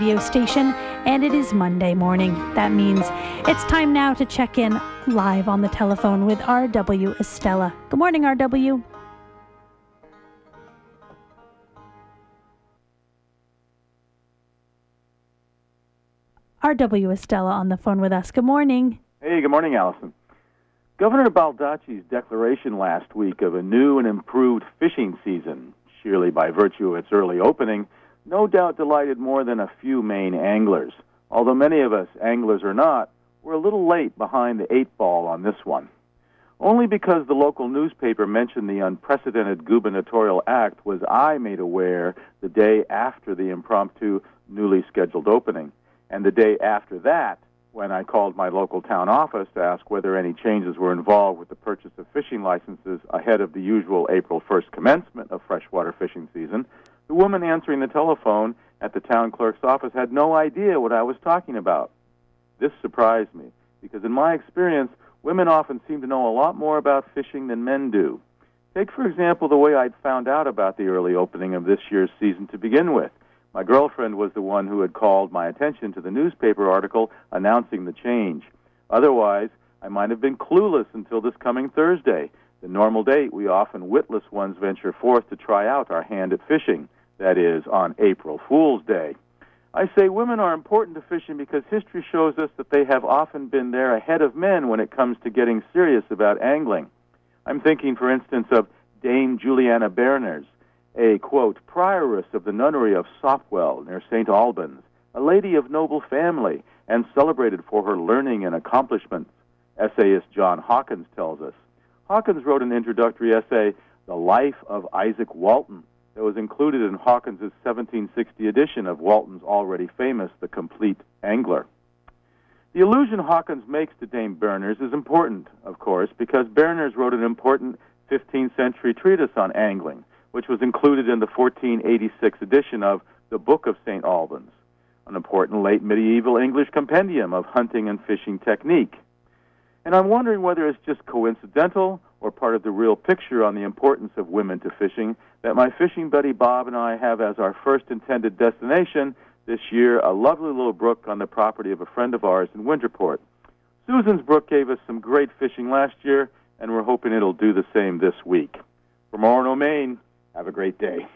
radio station, and it is Monday morning. That means it's time now to check in live on the telephone with R.W. Estela. Good morning, R.W. R.W. Estela on the phone with us. Good morning. Hey, good morning, Allison. Governor Baldacci's declaration last week of a new and improved fishing season, surely by virtue of its early opening, no doubt delighted more than a few Maine anglers. Although many of us, anglers or not, were a little late behind the eight ball on this one. Only because the local newspaper mentioned the unprecedented gubernatorial act was I made aware the day after the impromptu, newly scheduled opening. And the day after that, when I called my local town office to ask whether any changes were involved with the purchase of fishing licenses ahead of the usual April 1st commencement of freshwater fishing season, the woman answering the telephone at the town clerk's office had no idea what I was talking about. This surprised me because, in my experience, women often seem to know a lot more about fishing than men do. Take, for example, the way I'd found out about the early opening of this year's season to begin with. My girlfriend was the one who had called my attention to the newspaper article announcing the change. Otherwise, I might have been clueless until this coming Thursday, the normal date we often witless ones venture forth to try out our hand at fishing that is, on April Fool's Day. I say women are important to fishing because history shows us that they have often been there ahead of men when it comes to getting serious about angling. I'm thinking, for instance, of Dame Juliana Berners, a, quote, prioress of the nunnery of Sopwell near St. Albans, a lady of noble family and celebrated for her learning and accomplishments, essayist John Hawkins tells us. Hawkins wrote an introductory essay, The Life of Izaak Walton, that was included in Hawkins' 1760 edition of Walton's already famous The Compleat Angler. The allusion Hawkins makes to Dame Berners is important, of course, because Berners wrote an important 15th century treatise on angling, which was included in the 1486 edition of The Book of St. Albans, an important late medieval English compendium of hunting and fishing technique. And I'm wondering whether it's just coincidental or part of the real picture on the importance of women to fishing that my fishing buddy Bob and I have as our first intended destination this year a lovely little brook on the property of a friend of ours in Winterport. Susan's Brook gave us some great fishing last year, and we're hoping it'll do the same this week. From Orono, Maine, have a great day.